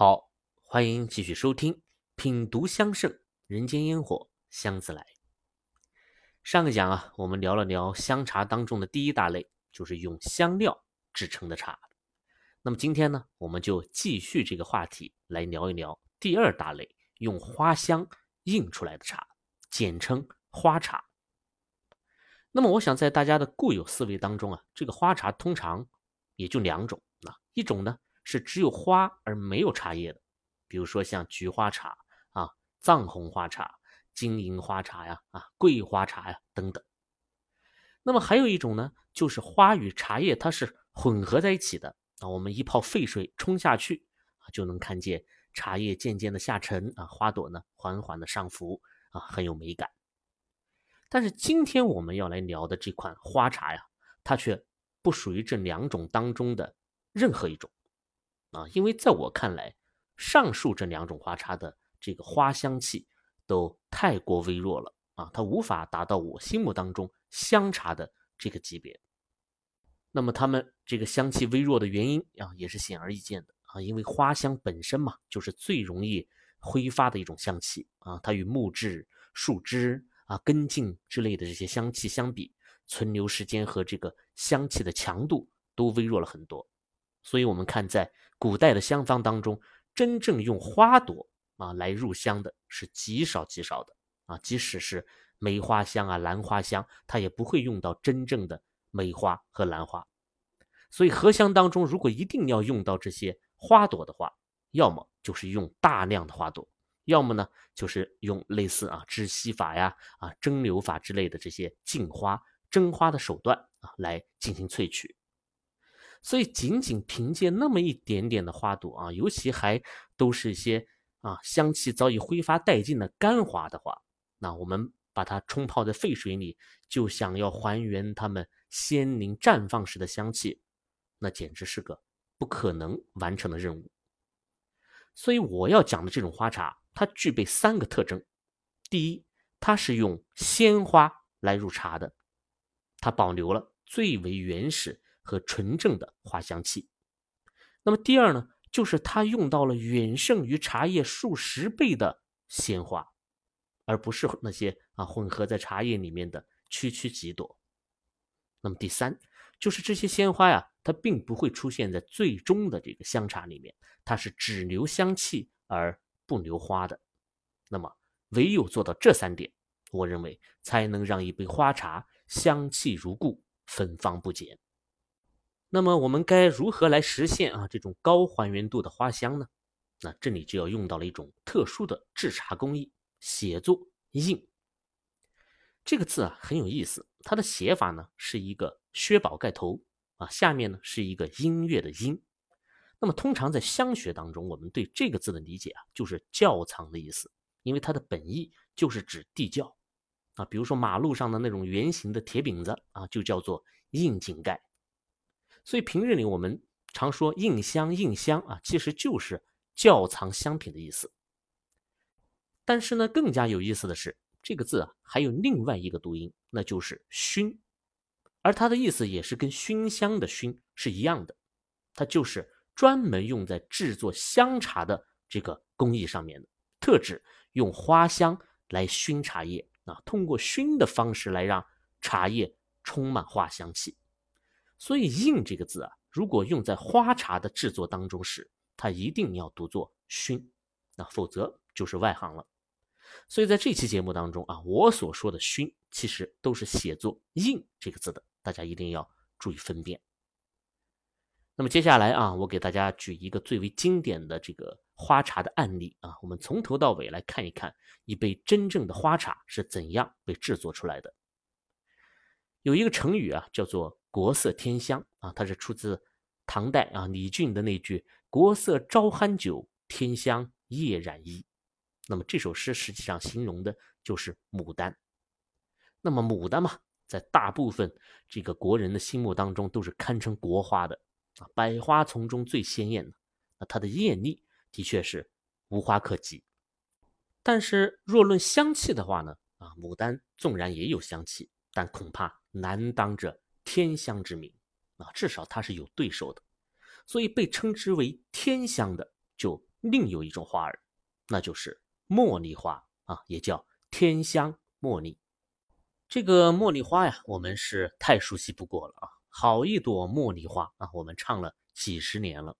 好，欢迎继续收听品读香盛人间烟火香自来。上个讲啊，我们聊了聊香茶当中的第一大类，就是用香料制成的茶。那么今天呢，我们就继续这个话题来聊一聊第二大类，用花香印出来的茶，简称花茶。那么我想在大家的固有思维当中啊，这个花茶通常也就两种啊，一种呢。是只有花而没有茶叶的，比如说像菊花茶啊、藏红花茶、金银花茶呀、啊桂花茶呀等等。那么还有一种呢，就是花与茶叶它是混合在一起的啊。我们一泡沸水冲下去啊，就能看见茶叶渐渐的下沉啊，花朵呢缓缓的上浮啊，很有美感。但是今天我们要来聊的这款花茶呀，它却不属于这两种当中的任何一种。啊，因为在我看来，上述这两种花茶的这个花香气都太过微弱了啊，它无法达到我心目当中香茶的这个级别。那么它们这个香气微弱的原因啊，也是显而易见的啊，因为花香本身嘛，就是最容易挥发的一种香气啊，它与木质、树枝啊、根茎之类的这些香气相比，存留时间和这个香气的强度都微弱了很多。所以，我们看在古代的香方当中，真正用花朵啊来入香的是极少极少的啊。即使是梅花香啊、兰花香，它也不会用到真正的梅花和兰花。所以，合香当中如果一定要用到这些花朵的话，要么就是用大量的花朵，要么呢就是用类似啊知吸法呀、啊蒸馏法之类的这些净花、蒸花的手段啊来进行萃取。所以，仅仅凭借那么一点点的花朵啊，尤其还都是一些啊香气早已挥发殆尽的干花的话，那我们把它冲泡在沸水里，就想要还原它们鲜灵绽放时的香气，那简直是个不可能完成的任务。所以，我要讲的这种花茶，它具备三个特征：第一，它是用鲜花来入茶的，它保留了最为原始。和纯正的花香气。那么第二呢，就是它用到了远胜于茶叶数十倍的鲜花，而不是那些啊混合在茶叶里面的区区几朵。那么第三，就是这些鲜花呀，它并不会出现在最终的这个香茶里面，它是只留香气而不留花的。那么唯有做到这三点，我认为才能让一杯花茶香气如故，芬芳不减。那么我们该如何来实现啊这种高还原度的花香呢？那这里就要用到了一种特殊的制茶工艺——写作印。这个字啊很有意思，它的写法呢是一个薛宝盖头啊，下面呢是一个音乐的音。那么通常在香学当中，我们对这个字的理解啊就是窖藏的意思，因为它的本意就是指地窖啊。比如说马路上的那种圆形的铁饼子啊，就叫做印井盖。所以平日里我们常说印香印香啊，其实就是窖藏香品的意思。但是呢，更加有意思的是，这个字啊还有另外一个读音，那就是熏，而它的意思也是跟熏香的熏是一样的，它就是专门用在制作香茶的这个工艺上面的，特指用花香来熏茶叶啊，通过熏的方式来让茶叶充满花香气。所以“印”这个字啊，如果用在花茶的制作当中时，它一定要读作“熏”，那否则就是外行了。所以在这期节目当中啊，我所说的“熏”其实都是写作“印”这个字的，大家一定要注意分辨。那么接下来啊，我给大家举一个最为经典的这个花茶的案例啊，我们从头到尾来看一看一杯真正的花茶是怎样被制作出来的。有一个成语啊，叫做。国色天香啊，它是出自唐代啊李俊的那句“国色朝酣酒，天香夜染衣”。那么这首诗实际上形容的就是牡丹。那么牡丹嘛，在大部分这个国人的心目当中都是堪称国花的啊，百花丛中最鲜艳的。那它的艳丽的确是无花可及。但是若论香气的话呢，啊，牡丹纵然也有香气，但恐怕难当这。天香之名啊，至少它是有对手的，所以被称之为天香的就另有一种花儿，那就是茉莉花啊，也叫天香茉莉。这个茉莉花呀，我们是太熟悉不过了啊！好一朵茉莉花啊，我们唱了几十年了。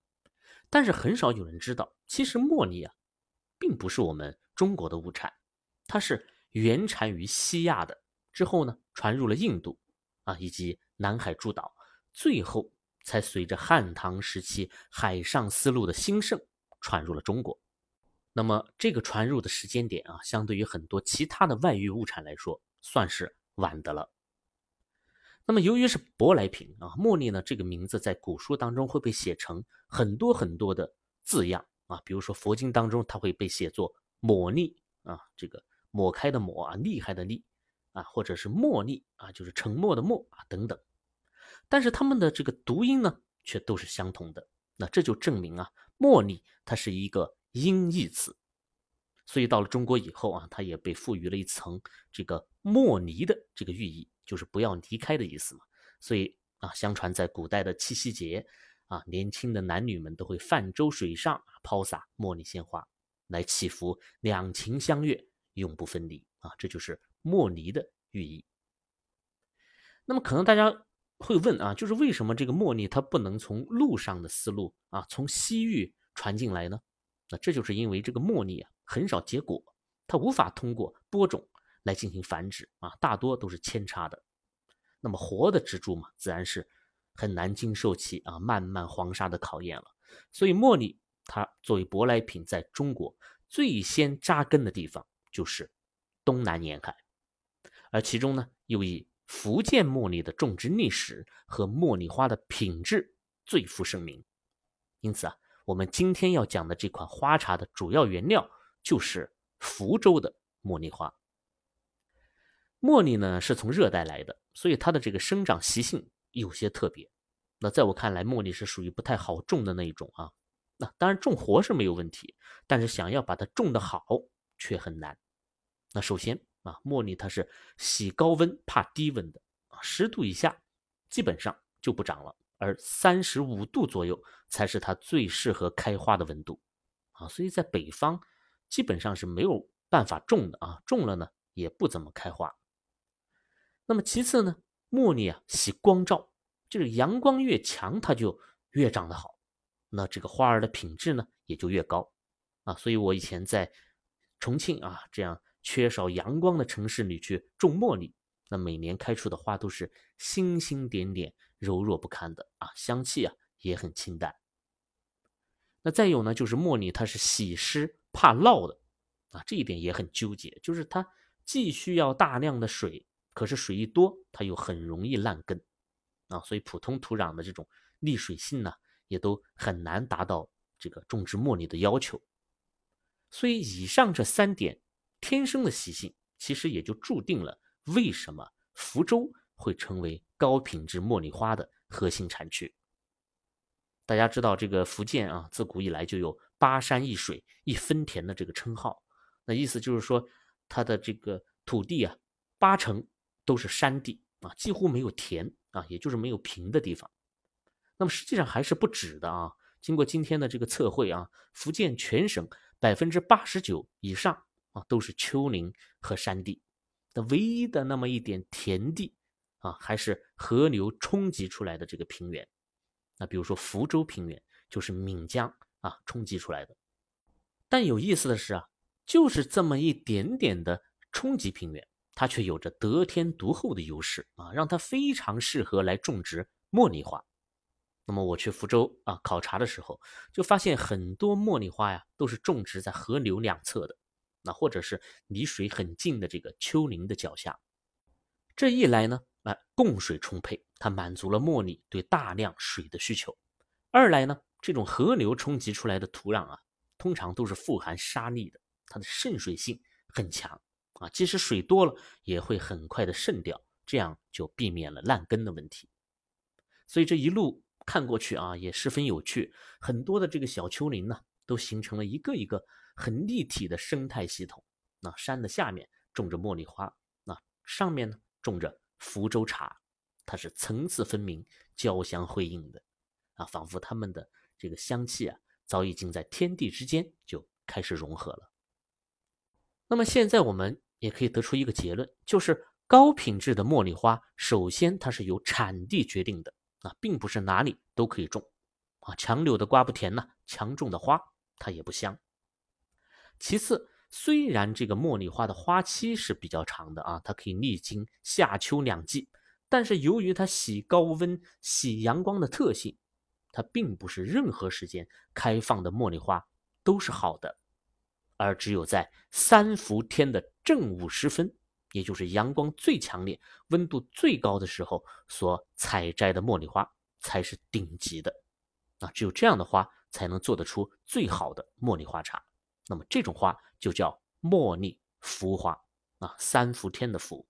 但是很少有人知道，其实茉莉啊，并不是我们中国的物产，它是原产于西亚的，之后呢传入了印度啊以及南海诸岛，最后才随着汉唐时期海上丝路的兴盛传入了中国。那么这个传入的时间点啊，相对于很多其他的外域物产来说，算是晚的了。那么由于是舶来品啊，茉莉呢这个名字在古书当中会被写成很多很多的字样啊，比如说佛经当中它会被写作抹莉啊，这个抹开的抹啊，厉害的厉啊，或者是茉莉啊，就是沉默的默啊等等。但是它们的这个读音呢却都是相同的，那这就证明啊，茉莉它是一个音译词。所以到了中国以后啊，它也被赋予了一层这个莫离的这个寓意，就是不要离开的意思嘛。所以啊，相传在古代的七夕节啊，年轻的男女们都会泛舟水上，抛洒茉莉鲜花，来祈福两情相悦，永不分离啊。这就是莫离的寓意。那么可能大家会问啊，就是为什么这个茉莉它不能从陆上的丝路啊，从西域传进来呢？那这就是因为这个茉莉啊。很少结果，它无法通过播种来进行繁殖啊，大多都是扦插的。那么活的植株嘛，自然是很难经受起啊漫漫黄沙的考验了。所以茉莉它作为舶来品，在中国最先扎根的地方就是东南沿海，而其中呢，又以福建茉莉的种植历史和茉莉花的品质最负盛名。因此啊，我们今天要讲的这款花茶的主要原料。就是福州的茉莉花。茉莉呢是从热带来的，所以它的这个生长习性有些特别。那在我看来，茉莉是属于不太好种的那一种啊。那当然种活是没有问题，但是想要把它种得好却很难。那首先啊，茉莉它是喜高温怕低温的啊，十度以下基本上就不长了，而三十五度左右才是它最适合开花的温度啊。所以在北方。基本上是没有办法种的啊，种了呢也不怎么开花。那么其次呢，茉莉啊喜光照，就是阳光越强，它就越长得好，那这个花儿的品质呢也就越高啊。所以我以前在重庆啊这样缺少阳光的城市里去种茉莉，那每年开出的花都是星星点点、柔弱不堪的啊，香气啊也很清淡。那再有呢，就是茉莉它是喜湿。怕涝的啊，这一点也很纠结，就是它既需要大量的水，可是水一多，它又很容易烂根啊，所以普通土壤的这种沥水性呢，也都很难达到这个种植茉莉的要求。所以以上这三点天生的习性，其实也就注定了为什么福州会成为高品质茉莉花的核心产区。大家知道这个福建啊，自古以来就有。八山一水一分田的这个称号，那意思就是说，它的这个土地啊，八成都是山地啊，几乎没有田啊，也就是没有平的地方。那么实际上还是不止的啊。经过今天的这个测绘啊，福建全省百分之八十九以上都是丘陵和山地，那唯一的那么一点田地啊，还是河流冲击出来的这个平原。那比如说福州平原，就是闽江。啊，冲击出来的。但有意思的是啊，就是这么一点点的冲击平原，它却有着得天独厚的优势啊，让它非常适合来种植茉莉花。那么我去福州啊考察的时候，就发现很多茉莉花呀，都是种植在河流两侧的，那或者是离水很近的这个丘陵的脚下。这一来呢，啊，供水充沛，它满足了茉莉对大量水的需求；二来呢。这种河流冲击出来的土壤啊，通常都是富含沙粒的，它的渗水性很强啊，即使水多了，也会很快的渗掉，这样就避免了烂根的问题。所以这一路看过去啊，也十分有趣，很多的这个小丘陵呢，都形成了一个一个很立体的生态系统。那山的下面种着茉莉花，那上面呢种着福州茶，它是层次分明、交相辉映的啊，仿佛它们的。这个香气啊，早已经在天地之间就开始融合了。那么现在我们也可以得出一个结论，就是高品质的茉莉花，首先它是由产地决定的啊，并不是哪里都可以种啊。强扭的瓜不甜呐，强种的花它也不香。其次，虽然这个茉莉花的花期是比较长的啊，它可以历经夏秋两季，但是由于它喜高温、喜阳光的特性，它并不是任何时间开放的茉莉花都是好的，而只有在三伏天的正午时分，也就是阳光最强烈、温度最高的时候所采摘的茉莉花才是顶级的。啊，只有这样的花才能做得出最好的茉莉花茶。那么这种花就叫茉莉茯花啊，三伏天的伏。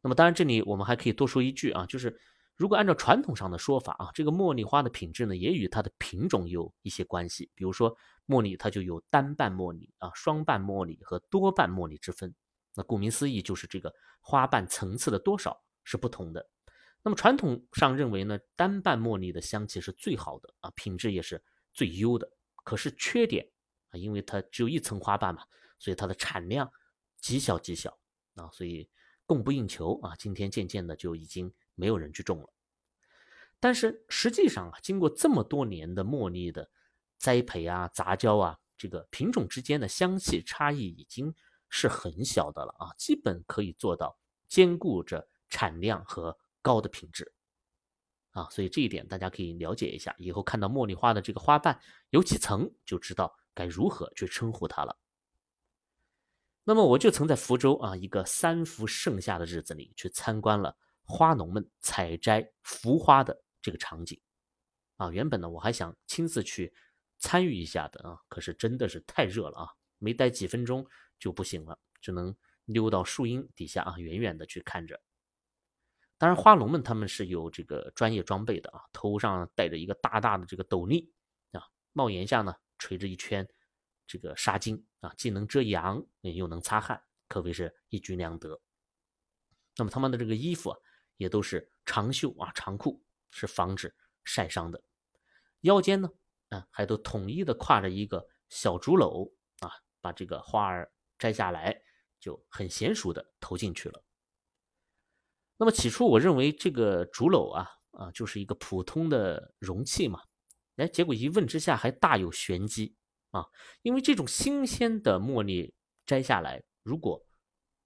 那么当然，这里我们还可以多说一句啊，就是如果按照传统上的说法啊，这个茉莉花的品质呢，也与它的品种有一些关系。比如说茉莉，它就有单瓣茉莉啊、双瓣茉莉和多瓣茉莉之分。那顾名思义，就是这个花瓣层次的多少是不同的。那么传统上认为呢，单瓣茉莉的香气是最好的啊，品质也是最优的。可是缺点。因为它只有一层花瓣嘛，所以它的产量极小极小啊，所以供不应求啊。今天渐渐的就已经没有人去种了。但是实际上啊，经过这么多年的茉莉的栽培啊、杂交啊，这个品种之间的香气差异已经是很小的了啊，基本可以做到兼顾着产量和高的品质啊。所以这一点大家可以了解一下，以后看到茉莉花的这个花瓣有几层，就知道。该如何去称呼它了？那么我就曾在福州啊一个三伏盛夏的日子里去参观了花农们采摘茯花的这个场景啊。原本呢我还想亲自去参与一下的啊，可是真的是太热了啊，没待几分钟就不行了，只能溜到树荫底下啊，远远的去看着。当然，花农们他们是有这个专业装备的啊，头上戴着一个大大的这个斗笠啊，帽檐下呢。垂着一圈这个纱巾啊，既能遮阳，又能擦汗，可谓是一举两得。那么他们的这个衣服啊，也都是长袖啊、长裤，是防止晒伤的。腰间呢，啊，还都统一的挎着一个小竹篓啊，把这个花儿摘下来，就很娴熟的投进去了。那么起初我认为这个竹篓啊，啊，就是一个普通的容器嘛。哎，结果一问之下还大有玄机啊！因为这种新鲜的茉莉摘下来，如果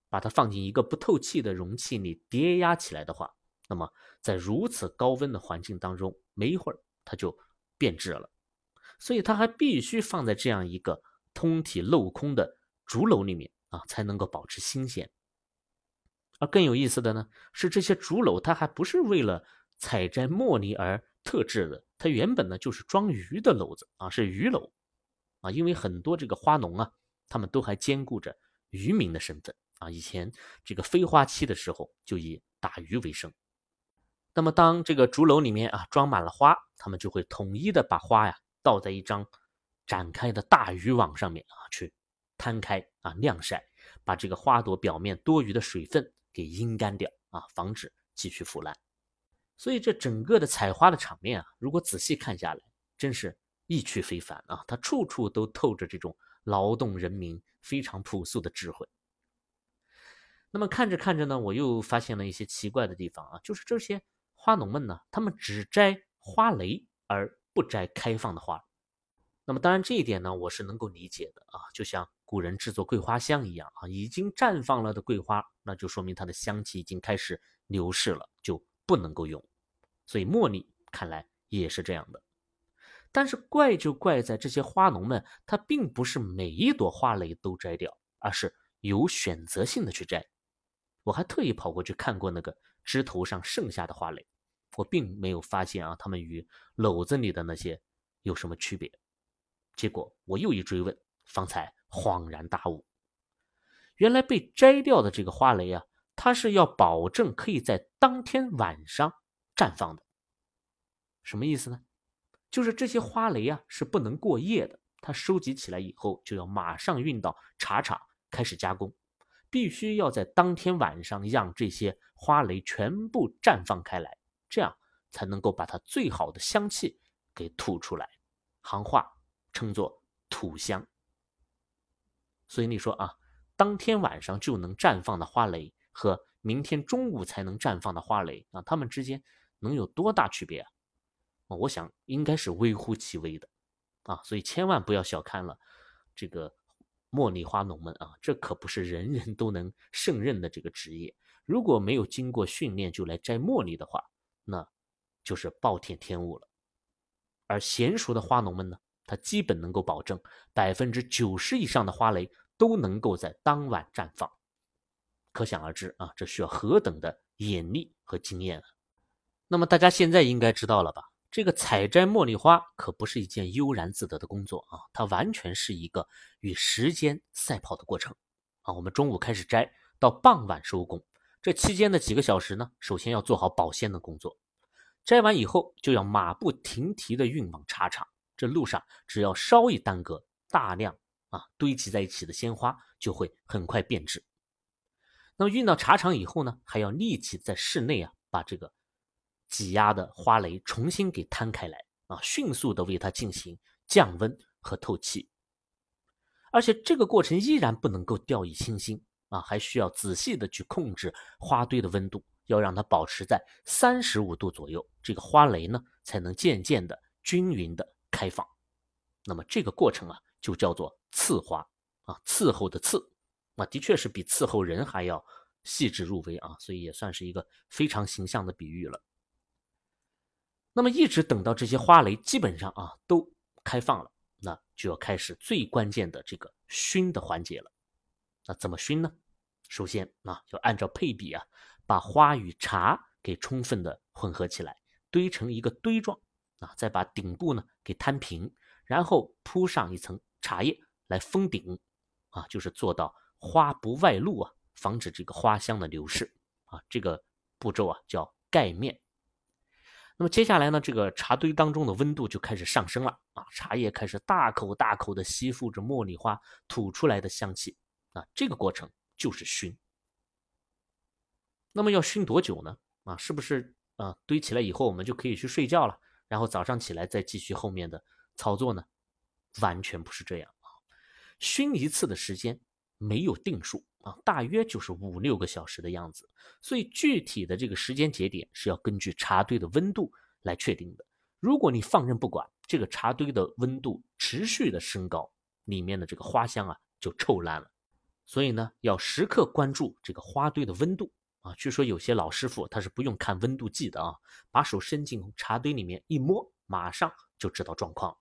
把它放进一个不透气的容器里叠压起来的话，那么在如此高温的环境当中，没一会儿它就变质了。所以它还必须放在这样一个通体镂空的竹篓里面啊，才能够保持新鲜。而更有意思的呢，是这些竹篓它还不是为了采摘茉莉而。特制的，它原本呢就是装鱼的篓子啊，是鱼篓啊。因为很多这个花农啊，他们都还兼顾着渔民的身份啊。以前这个非花期的时候，就以打鱼为生。那么当这个竹篓里面啊装满了花，他们就会统一的把花呀倒在一张展开的大渔网上面啊去摊开啊晾晒，把这个花朵表面多余的水分给阴干掉啊，防止继续腐烂。所以这整个的采花的场面啊，如果仔细看下来，真是意趣非凡啊！它处处都透着这种劳动人民非常朴素的智慧。那么看着看着呢，我又发现了一些奇怪的地方啊，就是这些花农们呢，他们只摘花蕾而不摘开放的花。那么当然这一点呢，我是能够理解的啊，就像古人制作桂花香一样啊，已经绽放了的桂花，那就说明它的香气已经开始流逝了，就不能够用。所以茉莉看来也是这样的，但是怪就怪在这些花农们，他并不是每一朵花蕾都摘掉，而是有选择性的去摘。我还特意跑过去看过那个枝头上剩下的花蕾，我并没有发现啊，它们与篓子里的那些有什么区别。结果我又一追问，方才恍然大悟，原来被摘掉的这个花蕾啊，它是要保证可以在当天晚上。绽放的，什么意思呢？就是这些花蕾啊是不能过夜的，它收集起来以后就要马上运到茶厂开始加工，必须要在当天晚上让这些花蕾全部绽放开来，这样才能够把它最好的香气给吐出来。行话称作土香。所以你说啊，当天晚上就能绽放的花蕾和明天中午才能绽放的花蕾啊，它们之间能有多大区别啊？我想应该是微乎其微的啊，所以千万不要小看了这个茉莉花农们啊，这可不是人人都能胜任的这个职业。如果没有经过训练就来摘茉莉的话，那就是暴殄天物了。而娴熟的花农们呢，他基本能够保证百分之九十以上的花蕾都能够在当晚绽放。可想而知啊，这需要何等的眼力和经验啊！那么大家现在应该知道了吧？这个采摘茉莉花可不是一件悠然自得的工作啊，它完全是一个与时间赛跑的过程啊。我们中午开始摘，到傍晚收工，这期间的几个小时呢，首先要做好保鲜的工作。摘完以后，就要马不停蹄地运往茶厂。这路上只要稍一耽搁，大量啊堆积在一起的鲜花就会很快变质。那么运到茶厂以后呢，还要立即在室内啊把这个。挤压的花蕾重新给摊开来啊，迅速的为它进行降温和透气，而且这个过程依然不能够掉以轻心啊，还需要仔细的去控制花堆的温度，要让它保持在三十五度左右，这个花蕾呢才能渐渐的均匀的开放。那么这个过程啊，就叫做伺花啊，伺候的伺，那的确是比伺候人还要细致入微啊，所以也算是一个非常形象的比喻了。那么一直等到这些花蕾基本上啊都开放了，那就要开始最关键的这个熏的环节了。那怎么熏呢？首先啊，要按照配比啊，把花与茶给充分的混合起来，堆成一个堆状啊，再把顶部呢给摊平，然后铺上一层茶叶来封顶啊，就是做到花不外露啊，防止这个花香的流失啊。这个步骤啊叫盖面。那么接下来呢，这个茶堆当中的温度就开始上升了啊，茶叶开始大口大口的吸附着茉莉花吐出来的香气啊，这个过程就是熏。那么要熏多久呢？啊，是不是啊堆起来以后我们就可以去睡觉了，然后早上起来再继续后面的操作呢？完全不是这样啊，熏一次的时间没有定数。啊，大约就是五六个小时的样子，所以具体的这个时间节点是要根据茶堆的温度来确定的。如果你放任不管，这个茶堆的温度持续的升高，里面的这个花香啊就臭烂了。所以呢，要时刻关注这个花堆的温度啊。据说有些老师傅他是不用看温度计的啊，把手伸进茶堆里面一摸，马上就知道状况。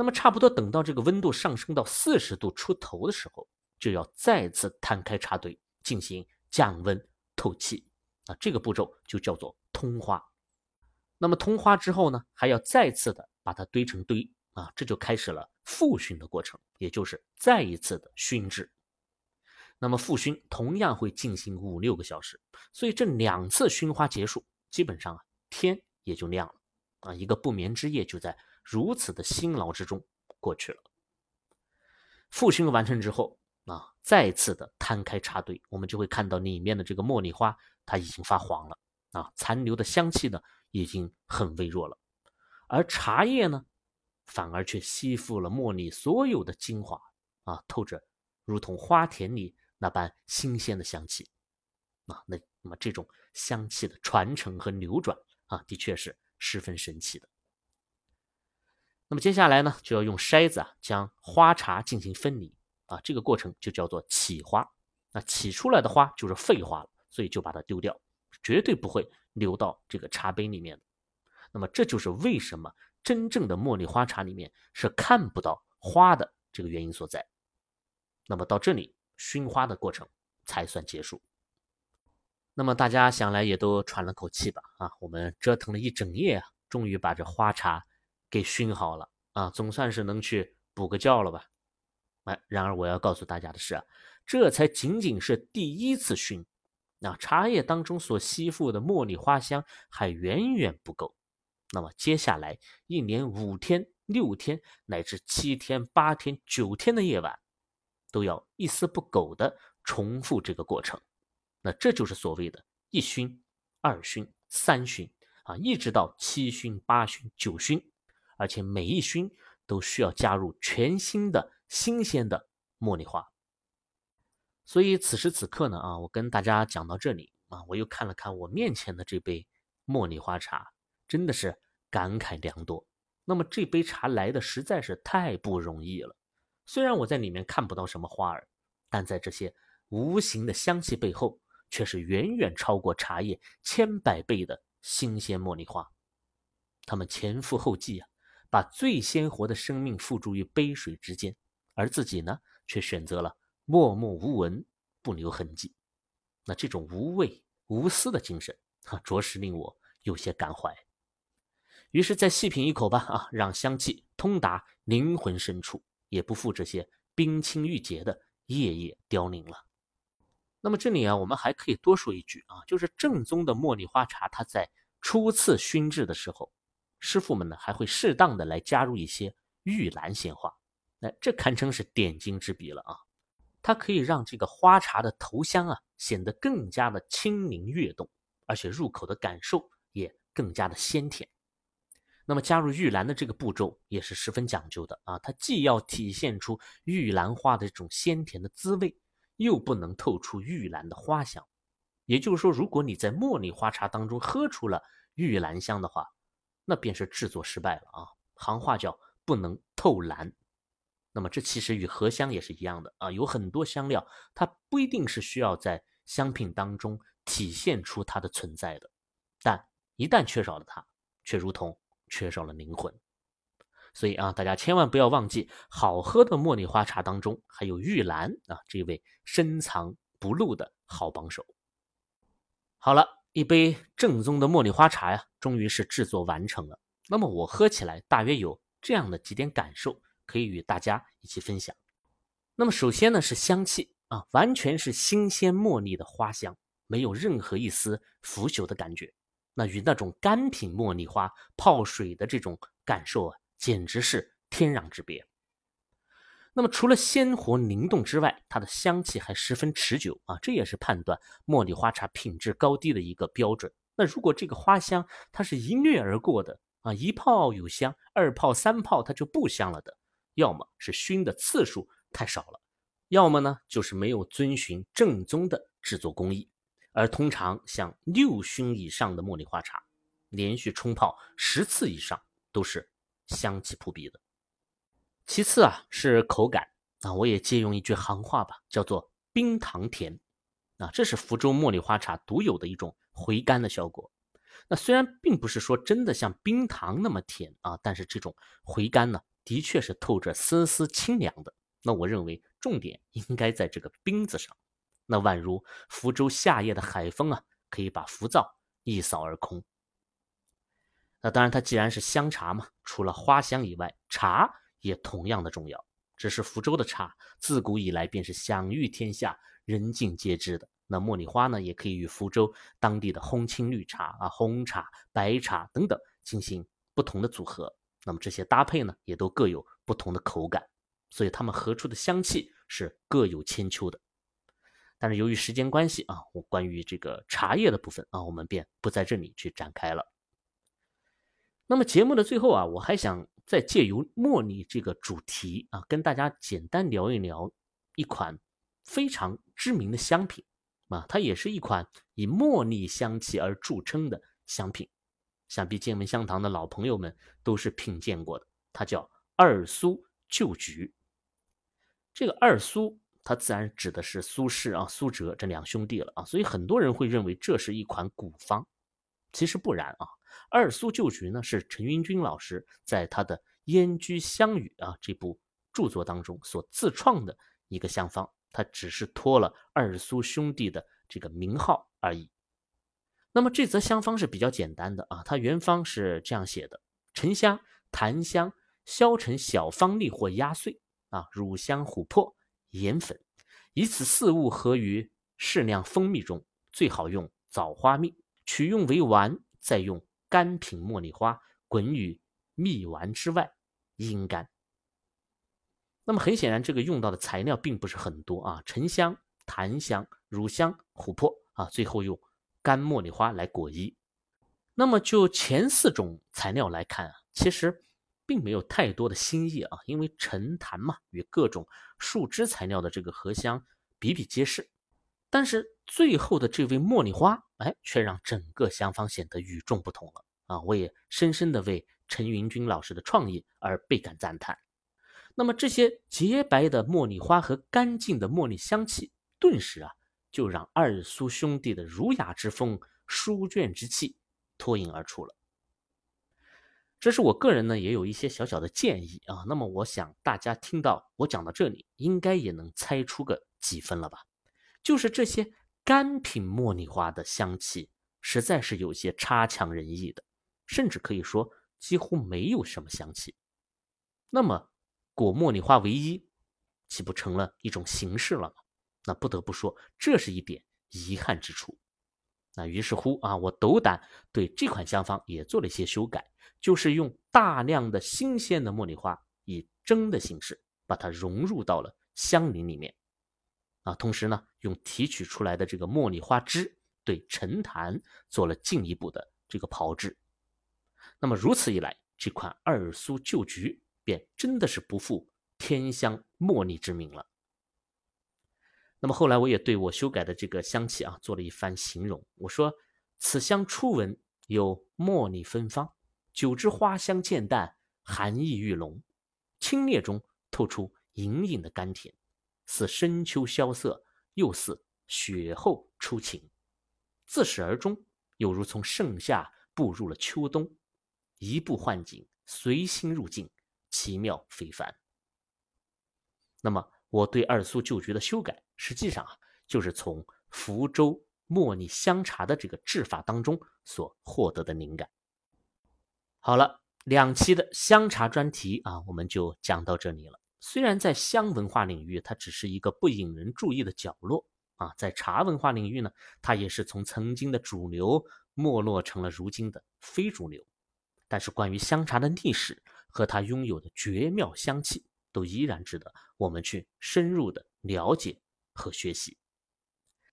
那么差不多等到这个温度上升到四十度出头的时候。就要再次摊开茶堆进行降温透气啊，这个步骤就叫做通花。那么通花之后呢，还要再次的把它堆成堆啊，这就开始了复熏的过程，也就是再一次的熏制。那么复熏同样会进行五六个小时，所以这两次熏花结束，基本上啊天也就亮了啊，一个不眠之夜就在如此的辛劳之中过去了。复熏完成之后。啊，再次的摊开茶堆，我们就会看到里面的这个茉莉花，它已经发黄了啊，残留的香气呢已经很微弱了，而茶叶呢，反而却吸附了茉莉所有的精华啊，透着如同花田里那般新鲜的香气啊，那那么这种香气的传承和流转啊，的确是十分神奇的。那么接下来呢，就要用筛子啊，将花茶进行分离。啊，这个过程就叫做起花，那起出来的花就是废花了，所以就把它丢掉，绝对不会流到这个茶杯里面的。那么这就是为什么真正的茉莉花茶里面是看不到花的这个原因所在。那么到这里熏花的过程才算结束。那么大家想来也都喘了口气吧？啊，我们折腾了一整夜啊，终于把这花茶给熏好了啊，总算是能去补个觉了吧？哎，然而我要告诉大家的是啊，这才仅仅是第一次熏，那茶叶当中所吸附的茉莉花香还远远不够。那么接下来一连五天、六天乃至七天、八天、九天的夜晚，都要一丝不苟的重复这个过程。那这就是所谓的一熏、二熏、三熏啊，一直到七熏、八熏、九熏。而且每一熏都需要加入全新的、新鲜的茉莉花。所以此时此刻呢，啊，我跟大家讲到这里啊，我又看了看我面前的这杯茉莉花茶，真的是感慨良多。那么这杯茶来的实在是太不容易了。虽然我在里面看不到什么花儿，但在这些无形的香气背后，却是远远超过茶叶千百倍的新鲜茉莉花。他们前赴后继啊，把最鲜活的生命付诸于杯水之间，而自己呢，却选择了。默默无闻，不留痕迹。那这种无畏无私的精神，啊，着实令我有些感怀。于是再细品一口吧，啊，让香气通达灵魂深处，也不负这些冰清玉洁的夜夜凋零了。那么这里啊，我们还可以多说一句啊，就是正宗的茉莉花茶，它在初次熏制的时候，师傅们呢还会适当的来加入一些玉兰鲜花，那这堪称是点睛之笔了啊。它可以让这个花茶的头香啊显得更加的轻灵跃动，而且入口的感受也更加的鲜甜。那么加入玉兰的这个步骤也是十分讲究的啊，它既要体现出玉兰花的这种鲜甜的滋味，又不能透出玉兰的花香。也就是说，如果你在茉莉花茶当中喝出了玉兰香的话，那便是制作失败了啊，行话叫不能透兰。那么这其实与荷香也是一样的啊，有很多香料它不一定是需要在香品当中体现出它的存在的，但一旦缺少了它，却如同缺少了灵魂。所以啊，大家千万不要忘记，好喝的茉莉花茶当中还有玉兰啊，这位深藏不露的好帮手。好了，一杯正宗的茉莉花茶呀，终于是制作完成了。那么我喝起来大约有这样的几点感受。可以与大家一起分享。那么首先呢是香气啊，完全是新鲜茉莉的花香，没有任何一丝腐朽的感觉。那与那种干品茉莉花泡水的这种感受啊，简直是天壤之别。那么除了鲜活灵动之外，它的香气还十分持久啊，这也是判断茉莉花茶品质高低的一个标准。那如果这个花香它是一掠而过的啊，一泡有香，二泡三泡它就不香了的。要么是熏的次数太少了，要么呢就是没有遵循正宗的制作工艺。而通常像六熏以上的茉莉花茶，连续冲泡十次以上都是香气扑鼻的。其次啊是口感，啊我也借用一句行话吧，叫做冰糖甜。啊这是福州茉莉花茶独有的一种回甘的效果。那虽然并不是说真的像冰糖那么甜啊，但是这种回甘呢。的确是透着丝丝清凉的，那我认为重点应该在这个“冰”字上。那宛如福州夏夜的海风啊，可以把浮躁一扫而空。那当然，它既然是香茶嘛，除了花香以外，茶也同样的重要。只是福州的茶自古以来便是享誉天下、人尽皆知的。那茉莉花呢，也可以与福州当地的烘青绿茶啊、红茶、白茶等等进行不同的组合。那么这些搭配呢，也都各有不同的口感，所以它们合出的香气是各有千秋的。但是由于时间关系啊，我关于这个茶叶的部分啊，我们便不在这里去展开了。那么节目的最后啊，我还想再借由茉莉这个主题啊，跟大家简单聊一聊一款非常知名的香品啊，它也是一款以茉莉香气而著称的香品。想必剑门香堂的老朋友们都是品鉴过的，它叫二苏旧菊。这个二苏，它自然指的是苏轼啊、苏辙这两兄弟了啊，所以很多人会认为这是一款古方，其实不然啊。二苏旧局呢，是陈云君老师在他的《燕居香语》啊这部著作当中所自创的一个香方，他只是托了二苏兄弟的这个名号而已。那么这则香方是比较简单的啊，它原方是这样写的：沉香、檀香削成小方粒或压碎啊，乳香、琥珀、盐粉，以此四物合于适量蜂蜜中，最好用枣花蜜，取用为丸，再用干品茉莉花滚于蜜丸之外，阴干。那么很显然，这个用到的材料并不是很多啊，沉香、檀香、乳香、琥珀啊，最后用。干茉莉花来裹衣，那么就前四种材料来看啊，其实并没有太多的新意啊，因为沉檀嘛，与各种树枝材料的这个荷香比比皆是。但是最后的这位茉莉花，哎，却让整个香方显得与众不同了啊！我也深深的为陈云君老师的创意而倍感赞叹。那么这些洁白的茉莉花和干净的茉莉香气，顿时啊，就让二苏兄弟的儒雅之风、书卷之气脱颖而出了。这是我个人呢，也有一些小小的建议啊。那么我想大家听到我讲到这里，应该也能猜出个几分了吧？就是这些干品茉莉花的香气，实在是有些差强人意的，甚至可以说几乎没有什么香气。那么果茉莉花为一，岂不成了一种形式了吗？那不得不说，这是一点遗憾之处。那于是乎啊，我斗胆对这款香方也做了一些修改，就是用大量的新鲜的茉莉花，以蒸的形式把它融入到了香林里面。啊，同时呢，用提取出来的这个茉莉花汁对陈坛做了进一步的这个炮制。那么如此一来，这款二苏旧菊便真的是不负天香茉莉之名了。那么后来我也对我修改的这个香气啊做了一番形容，我说此香初闻有茉莉芬芳，久之花香渐淡，寒意愈浓，清冽中透出隐隐的甘甜。似深秋萧瑟，又似雪后初晴，自始而终，犹如从盛夏步入了秋冬，一步换景，随心入境，奇妙非凡。那么，我对二苏旧菊的修改，实际上啊，就是从福州茉莉香茶的这个制法当中所获得的灵感。好了，两期的香茶专题啊，我们就讲到这里了。虽然在香文化领域，它只是一个不引人注意的角落啊，在茶文化领域呢，它也是从曾经的主流没落成了如今的非主流。但是，关于香茶的历史和它拥有的绝妙香气，都依然值得我们去深入的了解和学习。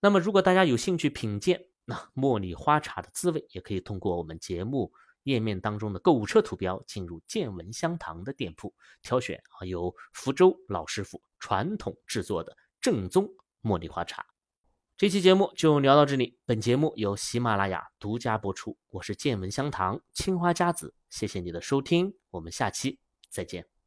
那么，如果大家有兴趣品鉴那茉莉花茶的滋味，也可以通过我们节目。页面当中的购物车图标，进入见闻香堂的店铺，挑选啊由福州老师傅传统制作的正宗茉莉花茶。这期节目就聊到这里，本节目由喜马拉雅独家播出，我是见闻香堂青花家子，谢谢你的收听，我们下期再见。